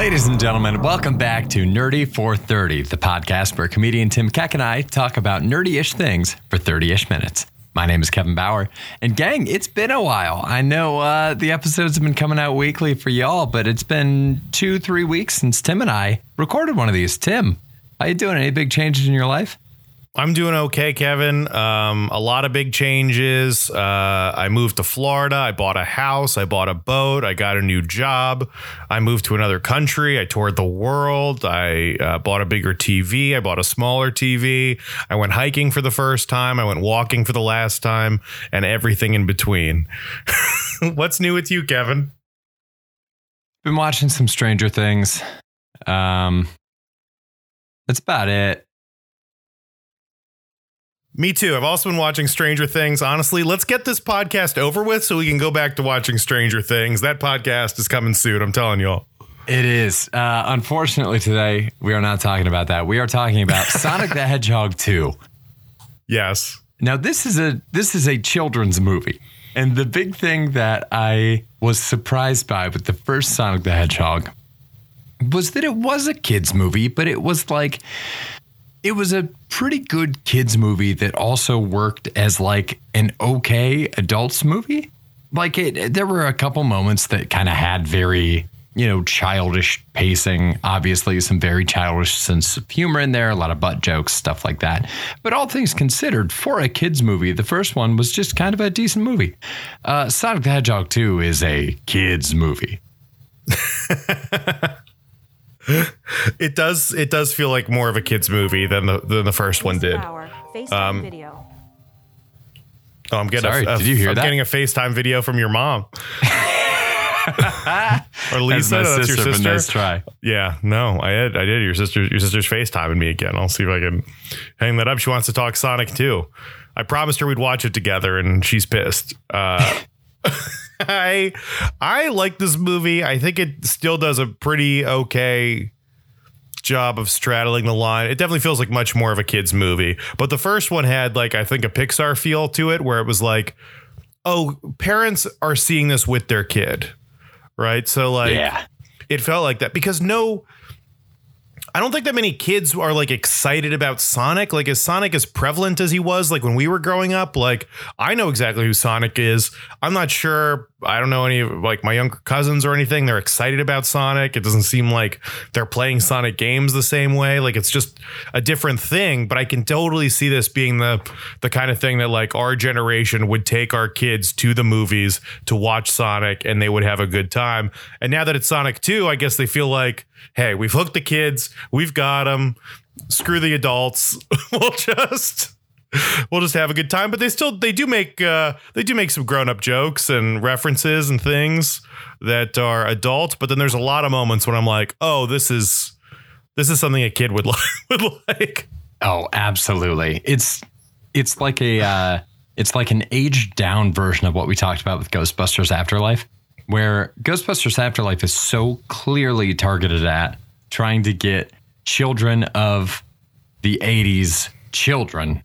Ladies and gentlemen, welcome back to Nerdy 430, the podcast where comedian Tim Keck and I talk about nerdy ish things for 30 ish minutes. My name is Kevin Bauer. And gang, it's been a while. I know uh, the episodes have been coming out weekly for y'all, but it's been two, three weeks since Tim and I recorded one of these. Tim, how you doing? Any big changes in your life? I'm doing okay, Kevin. Um, a lot of big changes. Uh, I moved to Florida. I bought a house. I bought a boat. I got a new job. I moved to another country. I toured the world. I uh, bought a bigger TV. I bought a smaller TV. I went hiking for the first time. I went walking for the last time, and everything in between. What's new with you, Kevin? Been watching some Stranger Things. Um, that's about it. Me too. I've also been watching Stranger Things. Honestly, let's get this podcast over with so we can go back to watching Stranger Things. That podcast is coming soon. I'm telling y'all. It is. Uh, unfortunately, today we are not talking about that. We are talking about Sonic the Hedgehog 2. Yes. Now this is a this is a children's movie. And the big thing that I was surprised by with the first Sonic the Hedgehog was that it was a kids movie, but it was like it was a pretty good kids movie that also worked as like an okay adults movie. Like it there were a couple moments that kind of had very you know, childish pacing, obviously some very childish sense of humor in there, a lot of butt jokes, stuff like that. But all things considered, for a kids movie, the first one was just kind of a decent movie. Uh, Sonic the Hedgehog 2 is a kids movie. it does it does feel like more of a kids movie than the than the first one did. Um, video. Oh, I'm getting Sorry, a, a, did you hear I'm that? getting a FaceTime video from your mom. or Lisa, my that's your sister, but sister. nice try. Yeah, no, I did. I did. Your sister, your sister's FaceTiming me again. I'll see if I can hang that up. She wants to talk Sonic too. I promised her we'd watch it together, and she's pissed. Uh, I I like this movie. I think it still does a pretty okay job of straddling the line. It definitely feels like much more of a kids movie. But the first one had like I think a Pixar feel to it where it was like oh, parents are seeing this with their kid. Right? So like Yeah. it felt like that because no I don't think that many kids are like excited about Sonic. Like, is Sonic as prevalent as he was like when we were growing up? Like, I know exactly who Sonic is. I'm not sure. I don't know any of like my younger cousins or anything. They're excited about Sonic. It doesn't seem like they're playing Sonic games the same way. Like, it's just a different thing. But I can totally see this being the the kind of thing that like our generation would take our kids to the movies to watch Sonic and they would have a good time. And now that it's Sonic 2, I guess they feel like hey, we've hooked the kids, we've got them. Screw the adults. we'll just we'll just have a good time. But they still they do make uh, they do make some grown up jokes and references and things that are adult. But then there's a lot of moments when I'm like, oh, this is this is something a kid would like would like. Oh, absolutely. It's it's like a uh, it's like an aged down version of what we talked about with Ghostbusters Afterlife, where Ghostbusters Afterlife is so clearly targeted at trying to get children of the 80s children.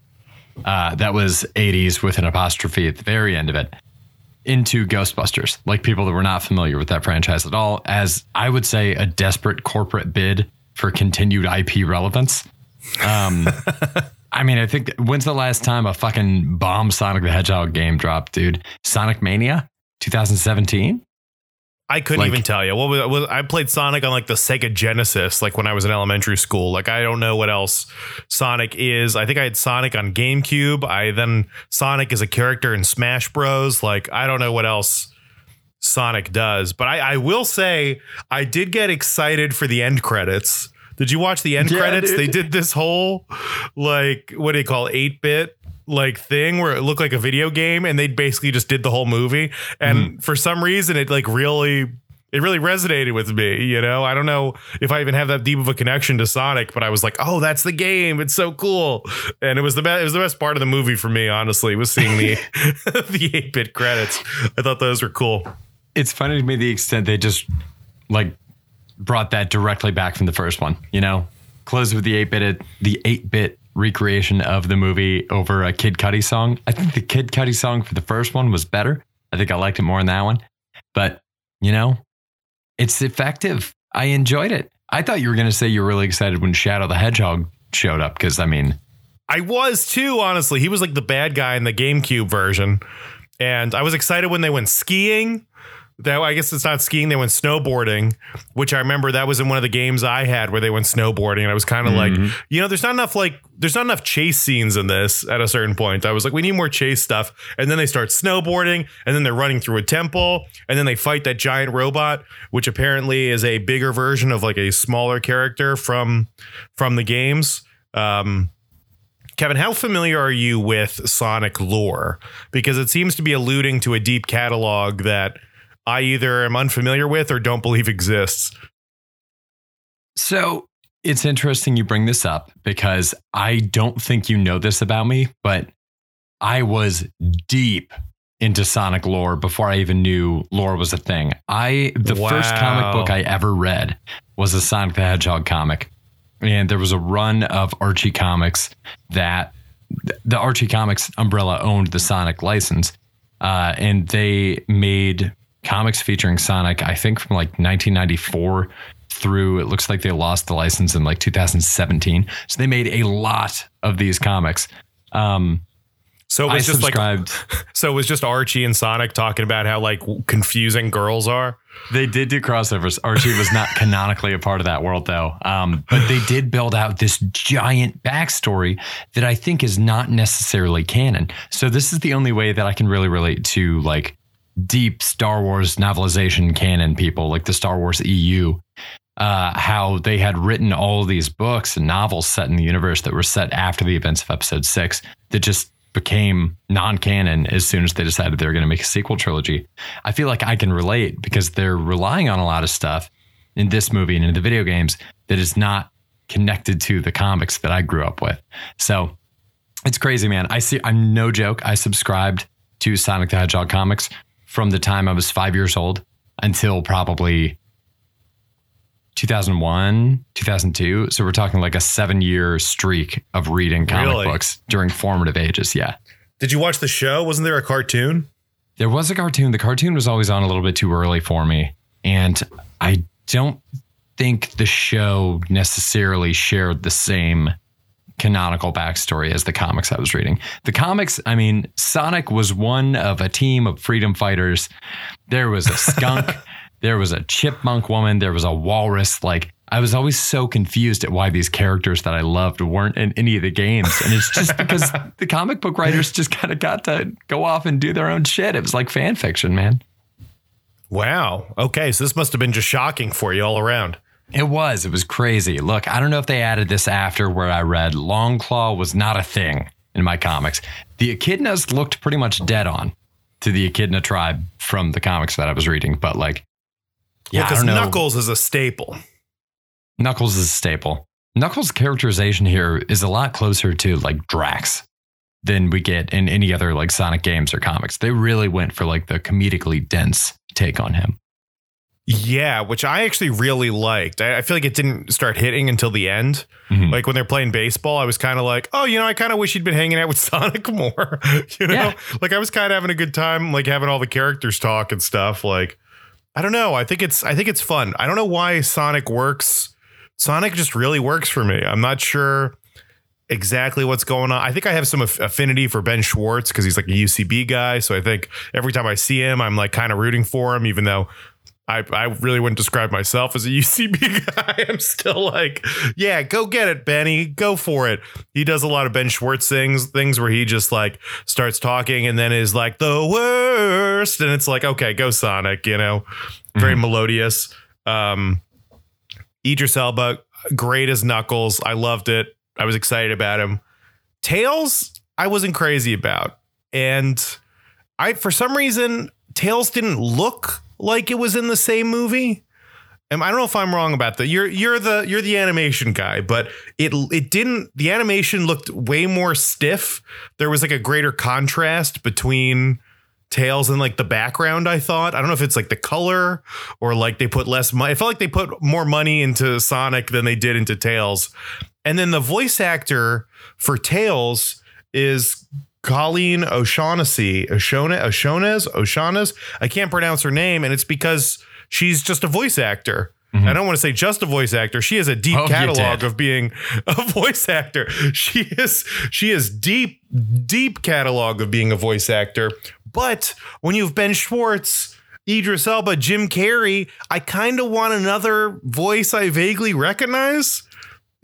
Uh, that was 80s with an apostrophe at the very end of it into Ghostbusters, like people that were not familiar with that franchise at all, as I would say a desperate corporate bid for continued IP relevance. Um, I mean, I think when's the last time a fucking bomb Sonic the Hedgehog game dropped, dude? Sonic Mania, 2017. I couldn't Like- even tell you. What was, was I played Sonic on like the Sega Genesis, like when I was in elementary school. Like I don't know what else Sonic is. I think I had Sonic on GameCube. I then Sonic is a character in Smash Bros. Like I don't know what else Sonic does. But I, I will say I did get excited for the end credits. Did you watch the end Yeah, credits? dude. They did this whole like what do you call eight bit like thing where it looked like a video game and they basically just did the whole movie. And Mm-hmm. for some reason it like really it really resonated with me you know? I don't know if i even have that deep of a connection to sonic but i was like oh that's the game. It's so cool. And it was the best it was the best part of the movie for me honestly was seeing the the 8-bit credits. I thought those were cool. It's funny to me the extent they just like brought that directly back from the first one. You know, close with the eight bit the eight bit recreation of the movie over a Kid Cudi song. I think the Kid Cudi song for the first one was better. I think I liked it more in that one, but you know, it's effective. I enjoyed it. I thought you were going to say you were really excited when Shadow the Hedgehog showed up because I mean, I was too, honestly. He was like the bad guy in the GameCube version. And I was excited when they went skiing. That I guess it's not skiing, they went snowboarding, which I remember that was in one of the games I had where they went snowboarding. And I was kind of Mhm. like, you know, there's not enough like there's not enough chase scenes in this at a certain point. I was like, we need more chase stuff. And then they start snowboarding, and then they're running through a temple, and then they fight that giant robot, which apparently is a bigger version of like a smaller character from from the games. Um Kevin, how familiar are you with Sonic lore? Because it seems to be alluding to a deep catalog that I either am unfamiliar with or don't believe exists. So it's interesting you bring this up because I don't think you know this about me, but I was deep into Sonic lore before I even knew lore was a thing. I the first comic book I ever read was a Sonic the Hedgehog comic. And there was a run of Archie Comics that the Archie Comics umbrella owned the Sonic license. Uh, and they made comics featuring Sonic, I think from like 1994 through it looks like they lost the license in like 2017. So they made a lot of these comics. Um, So it I was just like so it was just Archie and Sonic talking about how like confusing girls are. They did do crossovers. Archie was not canonically a part of that world, though. Um, but they did build out this giant backstory that I think is not necessarily canon. So this is the only way that I can really relate to like deep Star Wars novelization canon people, like the Star Wars EU. Uh, how they had written all these books and novels set in the universe that were set after the events of Episode Six that just became non-canon as soon as they decided they were going to make a sequel trilogy. I feel like I can relate because they're relying on a lot of stuff in this movie and in the video games that is not connected to the comics that I grew up with. So it's crazy, man. I see, I'm no joke. I subscribed to Sonic the Hedgehog comics from the time I was five years old until probably 2001, 2002. So we're talking like a seven year streak of reading comic Really? books during formative ages. Yeah. Did you watch the show? Wasn't there a cartoon? There was a cartoon. The cartoon was always on a little bit too early for me. And I don't think the show necessarily shared the same canonical backstory as the comics I was reading. The comics, I mean, Sonic was one of a team of freedom fighters. There was a skunk, there was a chipmunk woman, there was a walrus. Like, I was always so confused at why these characters that I loved weren't in any of the games. And it's just because the comic book writers just kind of got to go off and do their own shit. It was like fan fiction, man. Wow. Okay, so this must have been just shocking for you all around. It was. It was crazy. Look, I don't know if they added this after where I read Longclaw was not a thing in my comics. The echidnas looked pretty much dead on to the echidna tribe from the comics that I was reading, but like, yeah, because don't. Knuckles is a staple. Knuckles is a staple. Knuckles' characterization here is a lot closer to like Drax than we get in any other like Sonic games or comics. They really went for like the comedically dense take on him. Yeah, which I actually really liked. I, I feel like it didn't start hitting until the end. Mhm. Like when they're playing baseball, I was kind of like, oh, you know, I kind of wish he'd been hanging out with Sonic more. you know, Yeah. like I was kind of having a good time, like having all the characters talk and stuff. Like, I don't know. I think it's I think it's fun. I don't know why Sonic works. Sonic just really works for me. I'm not sure exactly what's going on. I think I have some aff- affinity for Ben Schwartz because he's like a UCB guy. So I think every time I see him, I'm like kind of rooting for him, even though I, I really wouldn't describe myself as a UCB guy. I'm still like, yeah, go get it, Benny. Go for it. He does a lot of Ben Schwartz things, things where he just like starts talking and then is like the worst. And it's like, okay, go Sonic, you know, very melodious. Um, Idris Elba, great as Knuckles. I loved it. I was excited about him. Tails, I wasn't crazy about. And I, for some reason, Tails didn't look like it was in the same movie. Um, I don't know if I'm wrong about that. You're you're the you're the animation guy, but it it didn't. The animation looked way more stiff. There was like a greater contrast between Tails and like the background. I thought. I don't know if it's like the color or like they put less money. I felt like they put more money into Sonic than they did into Tails. And then the voice actor for Tails is Colleen O'Shaughnessy, O'Shaughnessy, O'Shaughnessy, O'Shaughnessy. I can't pronounce her name, and it's because she's just a voice actor. Mm-hmm. I don't want to say just a voice actor. She has a deep Oh, catalog of being a voice actor. She is she is deep deep catalog of being a voice actor. But when you have Ben Schwartz, Idris Elba, Jim Carrey, I kind of want another voice I vaguely recognize.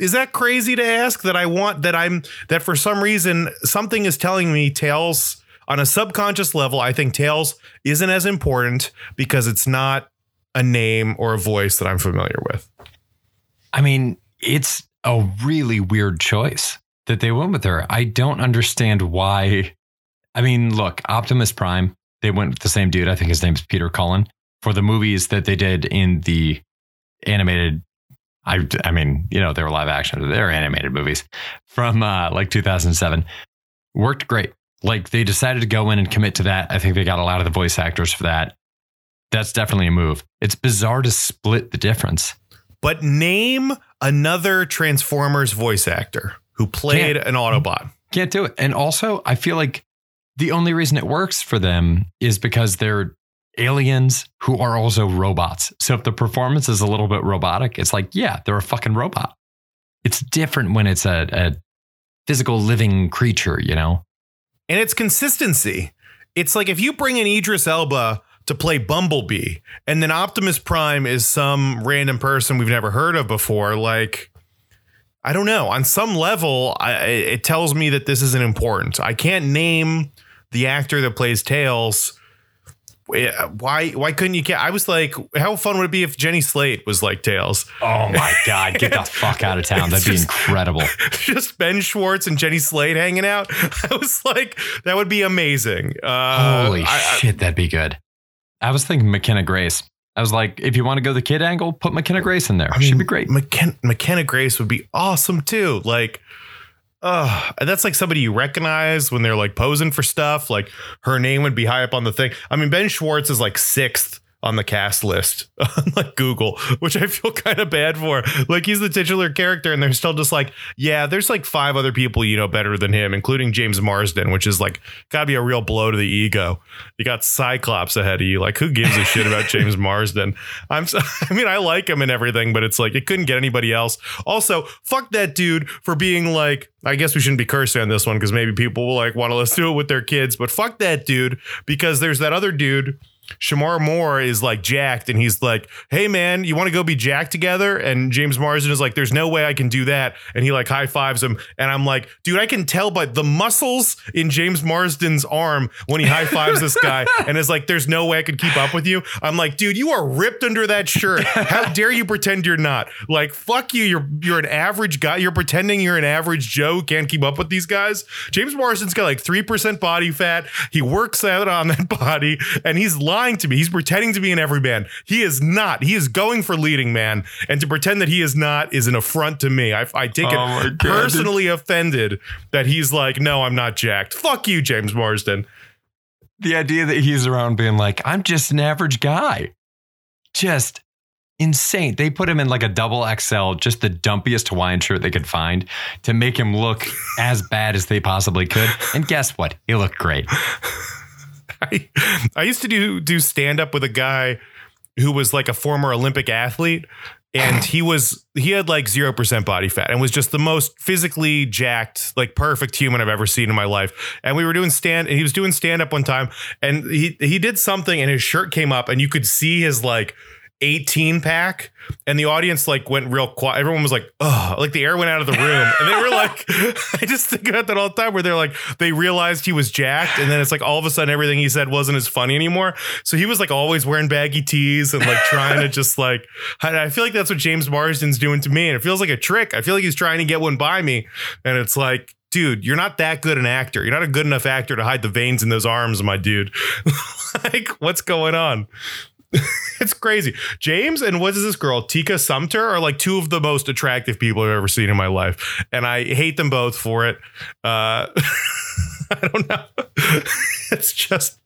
Is that crazy to ask that I want that I'm that for some reason something is telling me Tails on a subconscious level I think Tails isn't as important because it's not a name or a voice that I'm familiar with. I mean, it's a really weird choice that they went with her. I don't understand why. I mean, look, Optimus Prime, they went with the same dude. I think his name's Peter Cullen for the movies that they did in the animated. I, I mean, you know, they were live action. They're animated movies from uh, like 2007. Worked great. Like they decided to go in and commit to that. I think they got a lot of the voice actors for that. That's definitely a move. It's bizarre to split the difference. But name another Transformers voice actor who played an Autobot. Can't do it. And also, I feel like the only reason it works for them is because they're aliens who are also robots. So if the performance is a little bit robotic, it's like, yeah, they're a fucking robot. It's different when it's a, a physical living creature, you know? And it's consistency. It's like if you bring in Idris Elba to play Bumblebee and then Optimus Prime is some random person we've never heard of before, like I don't know. On some level, I, it tells me that this isn't important. I can't name the actor that plays Tails. Why? Why couldn't you? Get I was like, how fun would it be if Jenny Slate was like Tails? Oh my God, get the fuck out of town. That'd be just- incredible. Just Ben Schwartz and Jenny Slate hanging out. I was like, that would be amazing. Uh, Holy I- I- shit, that'd be good. I was thinking McKenna Grace. I was like, if you want to go the kid angle, put McKenna Grace in there. I She'd be great. McKen- McKenna Grace would be awesome too. Like, uh, that's like somebody you recognize when they're like posing for stuff. Like her name would be high up on the thing. I mean, Ben Schwartz is like sixth on the cast list on like Google, which I feel kind of bad for. Like he's the titular character, and they're still just like, yeah, there's like five other people you know better than him, including James Marsden, which is like gotta be a real blow to the ego. You got Cyclops ahead of you. Like, who gives a shit about James Marsden? I'm so, I mean, I like him and everything, but it's like it couldn't get anybody else. Also, fuck that dude for being like, I guess we shouldn't be cursing on this one because maybe people will like want to listen to it with their kids, but fuck that dude because there's that other dude. Shemar Moore is like jacked and he's like, Hey man, you want to go be jacked together? And James Marsden is like, There's no way I can do that. And he like high fives him. And I'm like, Dude, I can tell by the muscles in James Marsden's arm when he high fives this guy and is like, There's no way I could keep up with you. I'm like, Dude, you are ripped under that shirt. How dare you pretend you're not? Like, fuck you. You're you're an average guy. You're pretending you're an average Joe can't keep up with these guys. James Marsden's got like 3% body fat. He works out on that body and he's lying to me. He's pretending to be an everyman. He is not. He is going for leading man. And to pretend that he is not is an affront to me. I, I take Oh it personally offended that he's like, no, I'm not jacked. Fuck you, James Marsden. the idea that he's around being like, I'm just an average guy. Just insane. They put him in like a double XL, just the dumpiest Hawaiian shirt they could find to make him look as bad as they possibly could. And guess what? He looked great. I, I used to do do stand up with a guy who was like a former Olympic athlete and uh-huh. he was he had like 0% body fat and was just the most physically jacked like perfect human I've ever seen in my life. And we were doing stand and he was doing stand up one time and he he did something and his shirt came up and you could see his like 18 pack and the audience like went real quiet everyone was like oh like the air went out of the room and they were like i just think about that all the time where they're like they realized he was jacked and then it's like all of a sudden everything he said wasn't as funny anymore so he was like always wearing baggy tees and like trying to just like I feel like that's what james marsden's doing to me and it feels like a trick i feel like he's trying to get one by me and it's like dude, you're not that good an actor. You're not a good enough actor to hide the veins in those arms, my dude. like, what's going on? it's crazy. James and what is this girl? Tika Sumpter are like two of the most attractive people I've ever seen in my life. And I hate them both for it. Uh, I don't know. it's just,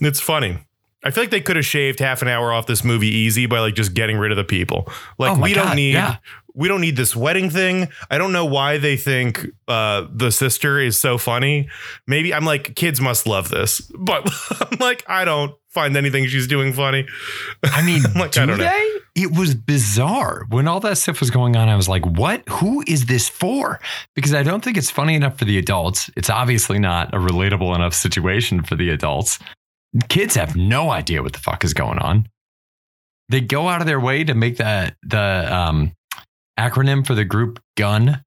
it's funny. I feel like they could have shaved half an hour off this movie easy by like just getting rid of the people. Like Oh we don't need yeah. we don't need this wedding thing. I don't know why they think uh, the sister is so funny. Maybe I'm like kids must love this, but I'm like I don't find anything she's doing funny. I mean, like, do I don't know. they? it was bizarre when all that stuff was going on. I was like, what? Who is this for? Because I don't think it's funny enough for the adults. It's obviously not a relatable enough situation for the adults. Kids have no idea what the fuck is going on. They go out of their way to make the the um, acronym for the group gun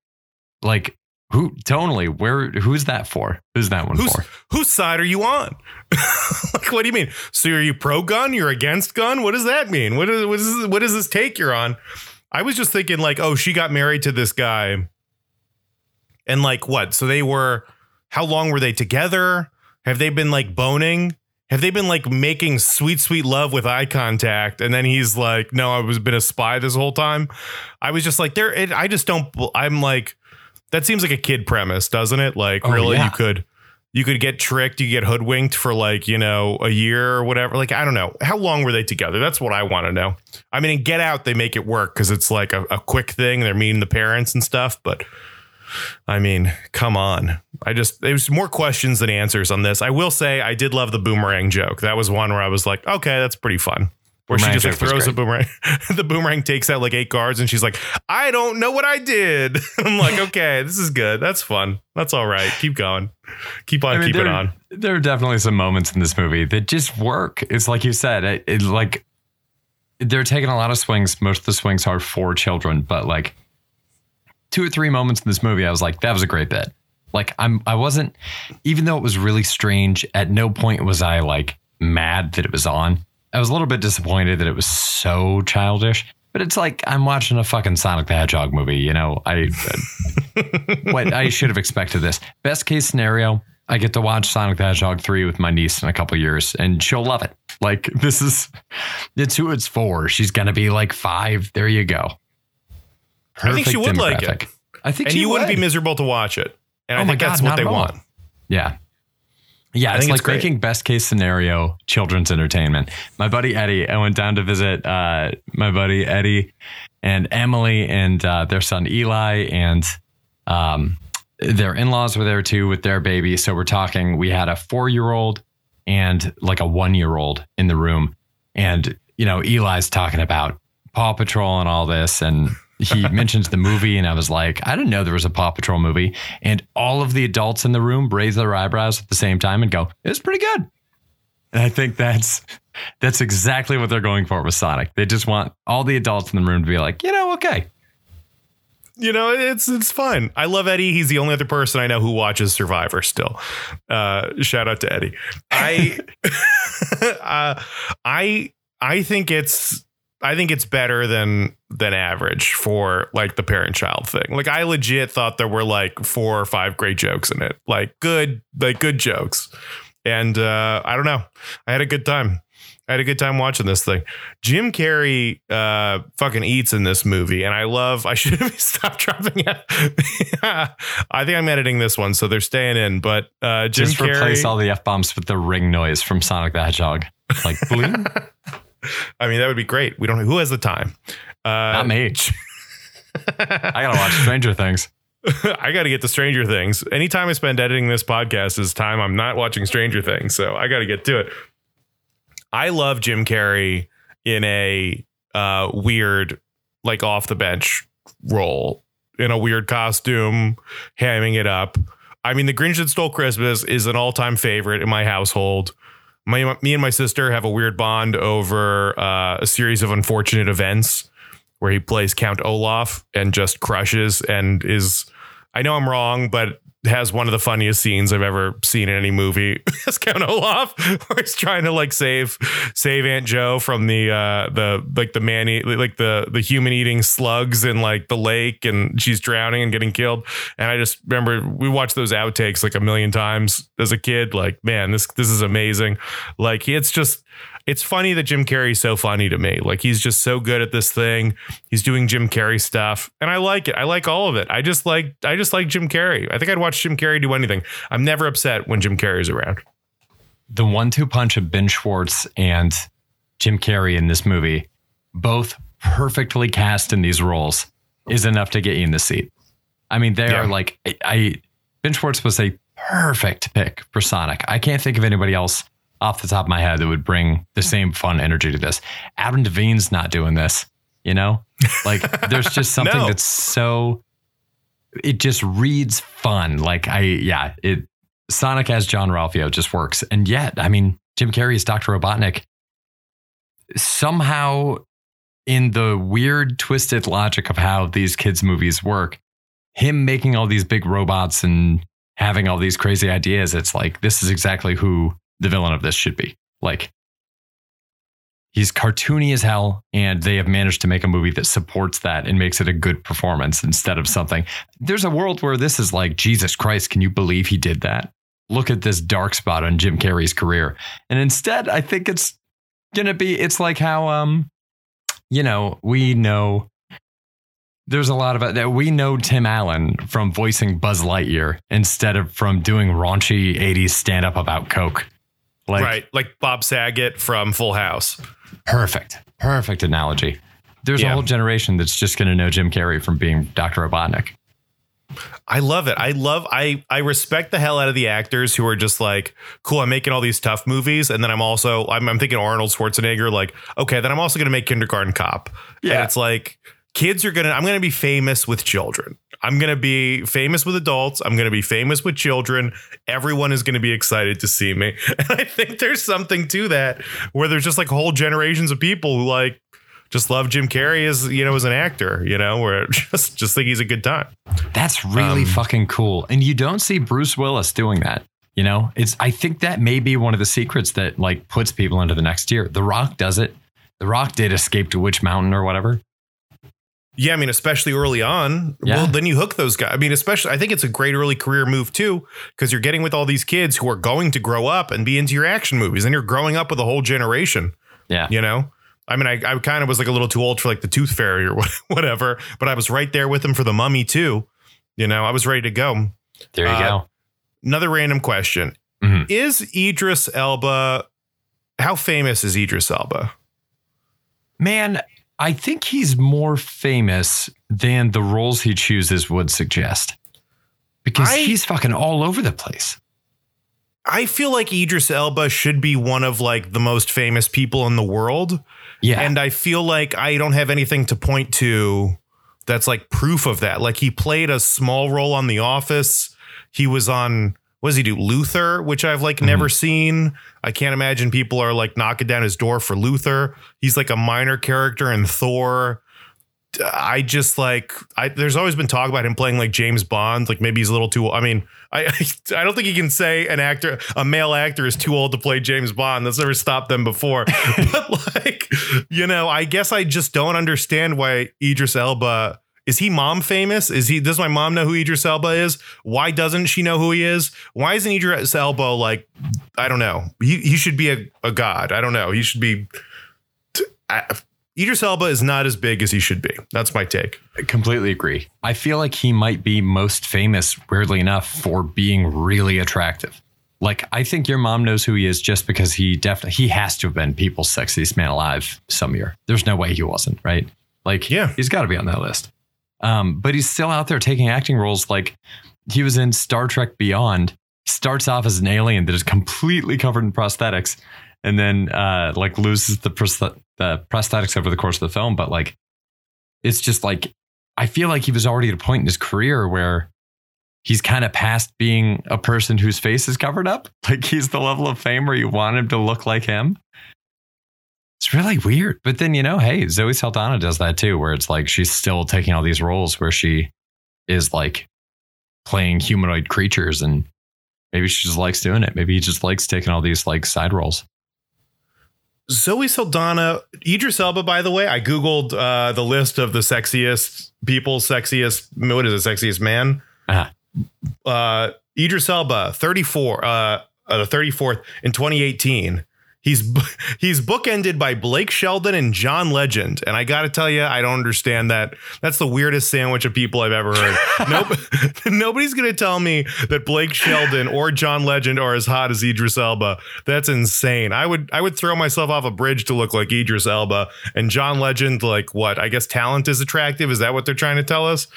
like who tonally where who's that for who's that one Who's, for whose side are you on? like, what do you mean? So are you pro gun? You're against gun? What does that mean? What is what is what is this take you're on? I was just thinking like, oh, she got married to this guy, and like what? So they were. How long were they together? Have they been like boning? Have they been like making sweet, sweet love with eye contact? And then he's like, "No, I was been a spy this whole time." I was just like, "There." It, I just don't. I'm like, that seems like a kid premise, doesn't it? Like, Oh, really, yeah. you could you could get tricked, you get hoodwinked for like you know a year or whatever. Like, I don't know how long were they together. That's what I want to know. I mean, in Get Out, they make it work because it's like a, a quick thing. They're meeting the parents and stuff, but. I mean, come on. I just there's more questions than answers on this. I will say I did love the boomerang joke. That was one where I was like, okay, that's pretty fun. Where Boomerang she just like throws a boomerang. the boomerang takes out like eight cards and she's like, I don't know what I did. I'm like, okay, this is good. That's fun. That's all right. Keep going. Keep on I mean, keeping there, on. there are definitely some moments in this movie that just work it's like you said it, it like they're taking a lot of swings most of the swings are for children but like two or three moments in this movie i was like that was a great bit like i'm i wasn't even though it was really strange at no point was i like mad that it was on i was a little bit disappointed that it was so childish but it's like i'm watching a fucking sonic the hedgehog movie you know i uh, what I should have expected this. Best case scenario, I get to watch Sonic the Hedgehog 3 with my niece in a couple years and she'll love it. Like this is it's who it's for. She's gonna be like five. There you go. I think she would like it. I think And she you wouldn't be miserable to watch it. And Oh I my think that's what they want. Yeah. Yeah, I it's like it's making best case scenario children's entertainment. My buddy Eddie, I went down to visit uh, my buddy Eddie and Emily and uh, their son Eli, and um, their in laws were there too with their baby. So we're talking, we had a four year old and like a one year old in the room. And, you know, Eli's talking about Paw Patrol and all this. And he mentions the movie, and I was like, I didn't know there was a Paw Patrol movie. And all of the adults in the room raise their eyebrows at the same time and go, "It's pretty good." And I think that's that's exactly what they're going for with Sonic. They just want all the adults in the room to be like, you know, okay, you know it's it's fine i love eddie he's the only other person i know who watches survivor still uh shout out to eddie i uh, i i think it's i think it's better than than average for like the parent child thing like i legit thought there were like four or five great jokes in it like good like good jokes and uh i don't know i had a good time I had a good time watching this thing. Jim Carrey uh fucking eats in this movie, and I love. I should have stopped dropping it. I think I'm editing this one, so they're staying in. But uh Jim just Carrey. replace all the f bombs with the ring noise from Sonic the Hedgehog, like bling. I mean, that would be great. We don't. know Who has the time? Uh, Not me. I gotta watch Stranger Things. I got to get to Stranger Things. Anytime I spend editing this podcast is time I'm not watching Stranger Things. So I got to get to it. I love Jim Carrey in a uh, weird, like off the bench role in a weird costume, hamming it up. I mean, The Grinch That Stole Christmas is an all time favorite in my household. My, me and my sister have a weird bond over uh, a series of unfortunate events where he plays Count Olaf and just crushes and is I know I'm wrong, but has one of the funniest scenes I've ever seen in any movie as Count Olaf, where he's trying to like save save Aunt Joe from the uh the like the man eat, like the the human eating slugs in like the lake and she's drowning and getting killed. And I just remember we watched those outtakes like a million times as a kid. Like, man, this this is amazing. Like it's just it's funny that Jim Carrey's so funny to me. Like he's just so good at this thing. He's doing Jim Carrey stuff, and I like it. I like all of it. I just like I just like Jim Carrey. I think I'd watch Jim Carrey do anything. I'm never upset when Jim Carrey's around. the one-two punch of Ben Schwartz and Jim Carrey in this movie, both perfectly cast in these roles, is enough to get you in the seat. I mean, they Yeah. are like I, I Ben Schwartz was a perfect pick for Sonic. I can't think of anybody else off the top of my head that would bring the same fun energy to this. Adam Devine's not doing this. You know, like there's just something No. that's so. It just reads fun. Like I, yeah, it Sonic as Jean-Ralphio just works, and yet, I mean, Jim Carrey's Doctor Robotnik. Somehow, in the weird, twisted logic of how these kids' movies work, him making all these big robots and having all these crazy ideas, it's like this is exactly who the villain of this should be. Like he's cartoony as hell, and they have managed to make a movie that supports that and makes it a good performance instead of something. There's a world where this is like, Jesus Christ, can you believe he did that? Look at this dark spot on Jim Carrey's career. And instead, I think it's gonna be it's like how um you know, we know there's a lot of that we know Tim Allen from voicing Buzz Lightyear instead of from doing raunchy 80s stand up about Coke. Like, right. Like Bob Saget from Full House. perfect, perfect analogy. There's a whole generation that's just going to know Jim Carrey from being Dr. Robotnik. I love it. I love I I respect the hell out of the actors who are just like, cool, I'm making all these tough movies. And then I'm also I'm, I'm thinking Arnold Schwarzenegger, like, okay, then I'm also gonna make kindergarten cop. Yeah. And it's like kids are gonna I'm gonna be famous with children. I'm gonna be famous with adults. I'm gonna be famous with children. Everyone is gonna be excited to see me. And I think there's something to that where there's just like whole generations of people who like just love Jim Carrey as you know as an actor, you know, where just just think he's a good time. That's really Um, fucking cool. And you don't see Bruce Willis doing that. You know, it's I think that may be one of the secrets that like puts people into the next tier. The Rock does it. The Rock did Escape to Witch Mountain or whatever. Yeah, I mean, especially early on. Yeah. Well, then you hook those guys. I mean, especially, I think it's a great early career move too, because you're getting with all these kids who are going to grow up and be into your action movies, and you're growing up with a whole generation. Yeah. You know, I mean, I, I kind of was like a little too old for like the Tooth Fairy or whatever, but I was right there with him for the Mummy too. You know, I was ready to go. There you Uh, go. Another random question: Mhm. Is Idris Elba? How famous is Idris Elba? Man, I think he's more famous than the roles he chooses would suggest. Because I- he's fucking all over the place. I feel like Idris Elba should be one of like the most famous people in the world. Yeah. And I feel like I don't have anything to point to that's like proof of that. Like he played a small role on The Office. He was on what does he do? Luther, which I've like never mm-hmm. seen. I can't imagine people are like knocking down his door for Luther. He's like a minor character in Thor. I just like I there's always been talk about him playing like James Bond. Like maybe he's a little too old. I mean, I I don't think you can say an actor, a male actor is too old to play James Bond. That's never stopped them before. but like, you know, I guess I just don't understand why Idris Elba is he mom famous? Is he does my mom know who Idris Elba is? Why doesn't she know who he is? Why isn't Idris Elba like I don't know. He he should be a, a god. I don't know. He should be I, Idris Elba is not as big as he should be. That's my take. I completely agree. I feel like he might be most famous, weirdly enough, for being really attractive. Like, I think your mom knows who he is just because he definitely he has to have been people's sexiest man alive some year. There's no way he wasn't, right? Like, Yeah. he's got to be on that list. Um, but he's still out there taking acting roles. Like, he was in Star Trek Beyond. Starts off as an alien that is completely covered in prosthetics, and then uh, like loses the the prosthetics over the course of the film. But like, it's just like I feel like he was already at a point in his career where he's kind of past being a person whose face is covered up. Like he's the level of fame where you want him to look like him. It's really weird. But then, you know, hey, Zoe Saldana does that too, where it's like she's still taking all these roles where she is like playing humanoid creatures and maybe she just likes doing it. Maybe he just likes taking all these like side roles. Zoe Saldana, Idris Elba, by the way, I Googled uh, the list of the sexiest people, sexiest, what is it, sexiest man? Uh-huh. Uh, Idris Elba, 34, uh, uh, the 34th in 2018. He's he's bookended by Blake Shelton and John Legend, and I got to tell you, I don't understand that. That's the weirdest sandwich of people I've ever heard. nope, nobody's gonna tell me that Blake Shelton or John Legend are as hot as Idris Elba. That's insane. I would I would throw myself off a bridge to look like Idris Elba and John Legend. Like what? I guess talent is attractive. Is that what they're trying to tell us?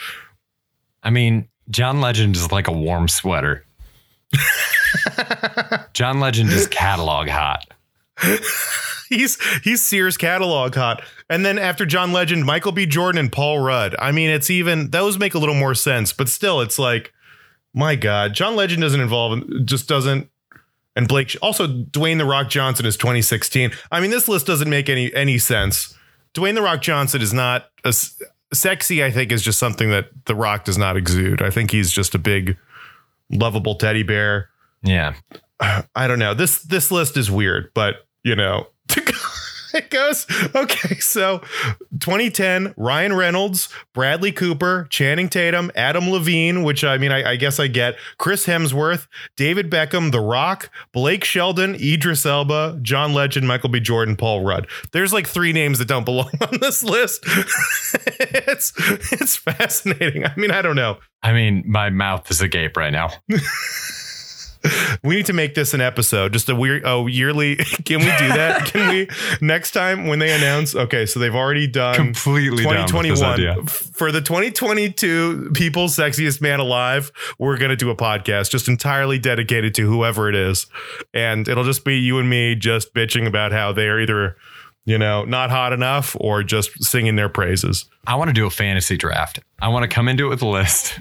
I mean, John Legend is like a warm sweater. John Legend is catalog hot. he's he's Sears catalog hot. And then after John Legend, Michael B. Jordan and Paul Rudd. I mean, it's even those make a little more sense, but still, it's like, my God, John Legend doesn't involve, just doesn't. And Blake also Dwayne the Rock Johnson is 2016. I mean, this list doesn't make any any sense. Dwayne the Rock Johnson is not a, sexy. I think is just something that the Rock does not exude. I think he's just a big, lovable teddy bear. Yeah. I don't know. This this list is weird, but you know, it goes okay. So, 2010, Ryan Reynolds, Bradley Cooper, Channing Tatum, Adam Levine, which I mean, I, I, guess I get, Chris Hemsworth, David Beckham, The Rock, Blake Shelton, Idris Elba, John Legend, Michael B. Jordan, Paul Rudd. There's like three names that don't belong on this list. it's it's fascinating. I mean, I don't know. I mean, my mouth is agape right now. we need to make this an episode, just a weird, oh, yearly. Can we do that? Can we next time when they announce? Okay, so they've already done completely 2021 for the 2022 People's Sexiest Man Alive. We're gonna do a podcast just entirely dedicated to whoever it is, and it'll just be you and me just bitching about how they are either you know, not hot enough or just singing their praises. I want to do a fantasy draft. I want to come into it with a list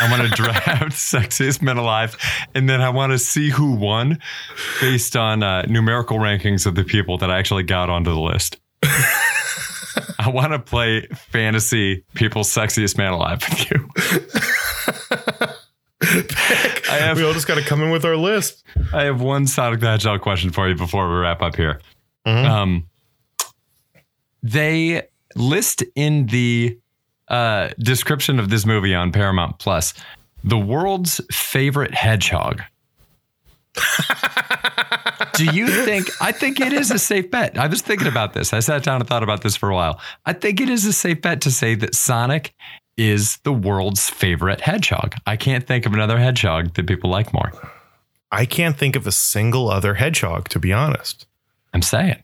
I want to draft sexiest men alive, and then I want to see who won based on uh, numerical rankings of the people that I actually got onto the list. I want to play fantasy people's sexiest man alive with you. I have, we all just got to come in with our list. I have one Sonic the Hedgehog question for you before we wrap up here. Mm-hmm. Um, they list in the uh, description of this movie on Paramount Plus the world's favorite hedgehog. Do you think? I think it is a safe bet. I was thinking about this. I sat down and thought about this for a while. I think it is a safe bet to say that Sonic is the world's favorite hedgehog. I can't think of another hedgehog that people like more. I can't think of a single other hedgehog, to be honest. I'm saying.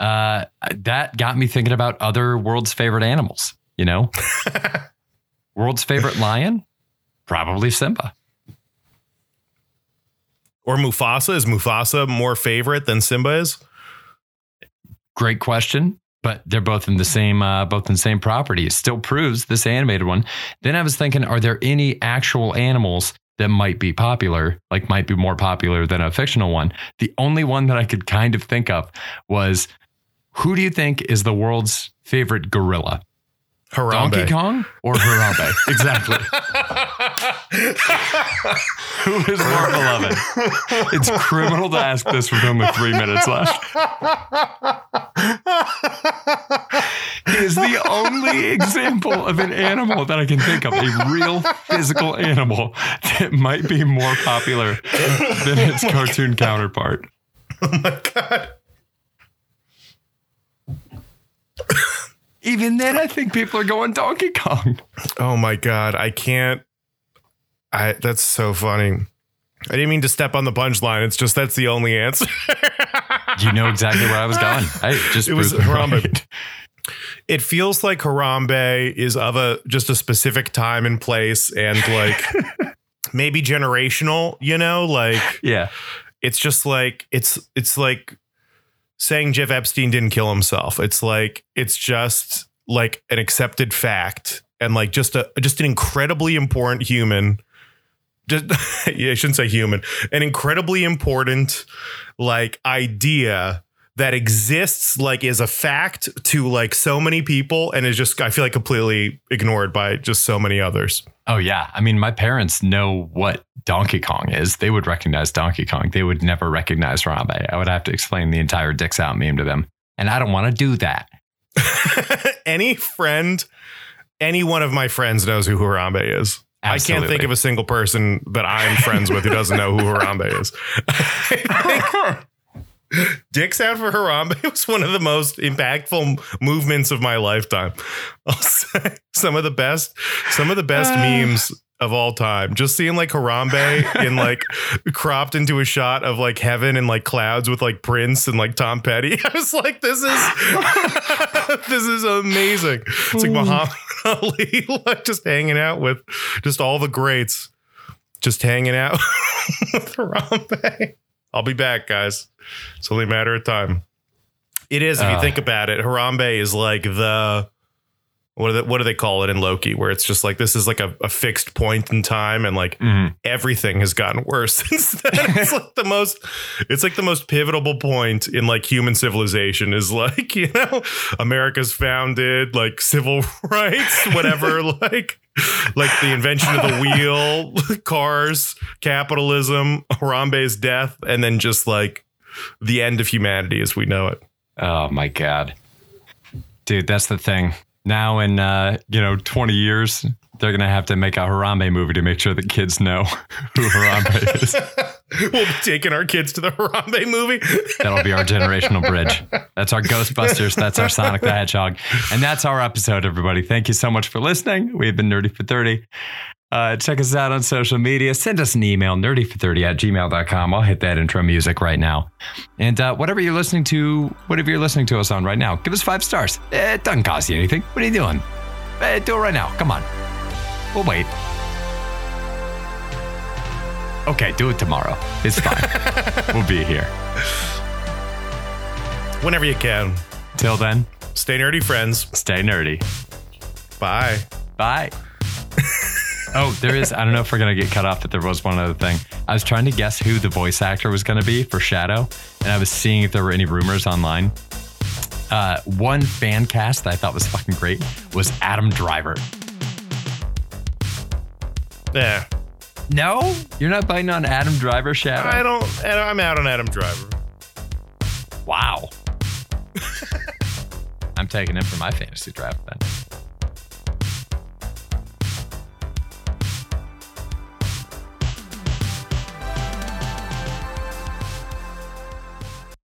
Uh, that got me thinking about other world's favorite animals. You know, world's favorite lion, probably Simba. Or Mufasa is Mufasa more favorite than Simba is? Great question, but they're both in the same uh, both in the same property. It still proves this animated one. Then I was thinking, are there any actual animals that might be popular, like might be more popular than a fictional one? The only one that I could kind of think of was who do you think is the world's favorite gorilla? Harambe. Donkey Kong or Harambe? exactly. Who is more beloved? It's criminal to ask this with only three minutes left. He is the only example of an animal that I can think of, a real physical animal that might be more popular than its oh cartoon counterpart. Oh my God. Even then, I think people are going Donkey Kong. Oh my god, I can't. I that's so funny. I didn't mean to step on the punchline. It's just that's the only answer. you know exactly where I was going. I just it was Harambe. Right. It feels like Harambe is of a just a specific time and place, and like maybe generational. You know, like yeah, it's just like it's it's like saying Jeff Epstein didn't kill himself. It's like it's just like an accepted fact and like just a just an incredibly important human. Just yeah, I shouldn't say human. An incredibly important like idea that exists like is a fact to like so many people and is just I feel like completely ignored by just so many others. Oh yeah. I mean my parents know what Donkey Kong is. They would recognize Donkey Kong. They would never recognize Harambe. I would have to explain the entire dicks out meme to them. And I don't want to do that. any friend, any one of my friends knows who Harambe is. Absolutely. I can't think of a single person that I'm friends with who doesn't know who Harambe is. Dicks out for Harambe was one of the most impactful movements of my lifetime. I'll say some of the best, some of the best uh, memes of all time. Just seeing like Harambe in like cropped into a shot of like heaven and like clouds with like Prince and like Tom Petty. I was like, this is this is amazing. It's like Muhammad Ali like just hanging out with just all the greats. Just hanging out with Harambe. I'll be back, guys. It's only a matter of time. It is if you Uh. think about it. Harambe is like the what do they, what do they call it in Loki, where it's just like this is like a, a fixed point in time, and like Mhm. everything has gotten worse since then. it's like the most it's like the most pivotal point in like human civilization is like, you know, America's founded, like civil rights, whatever, like like the invention of the wheel, cars, capitalism, Harambe's death, and then just like the end of humanity as we know it. Oh my god, dude, that's the thing. Now in uh, you know twenty years, they're gonna have to make a Harambe movie to make sure that kids know who Harambe is. we'll be taking our kids to the Harambe movie. That'll be our generational bridge. That's our Ghostbusters. That's our Sonic the Hedgehog, and that's our episode. Everybody, thank you so much for listening. We've been nerdy for thirty. Uh, check us out on social media. Send us an email, nerdyfor30 at gmail.com. I'll hit that intro music right now. And uh, whatever you're listening to, whatever you're listening to us on right now, give us five stars. Eh, It doesn't cost you anything. What are you doing? Eh, do it right now. Come on. We'll wait. Okay, do it tomorrow. It's fine. we'll be here. Whenever you can. Till then, Stay nerdy, friends. stay nerdy. Bye. Bye. Oh, there is. I don't know if we're going to get cut off, but there was one other thing. I was trying to guess who the voice actor was going to be for Shadow, and I was seeing if there were any rumors online. Uh, one fan cast that I thought was fucking great was Adam Driver. Yeah. No, you're not biting on Adam Driver Shadow. I don't. I'm out on Adam Driver. Wow. I'm taking him for my fantasy draft then.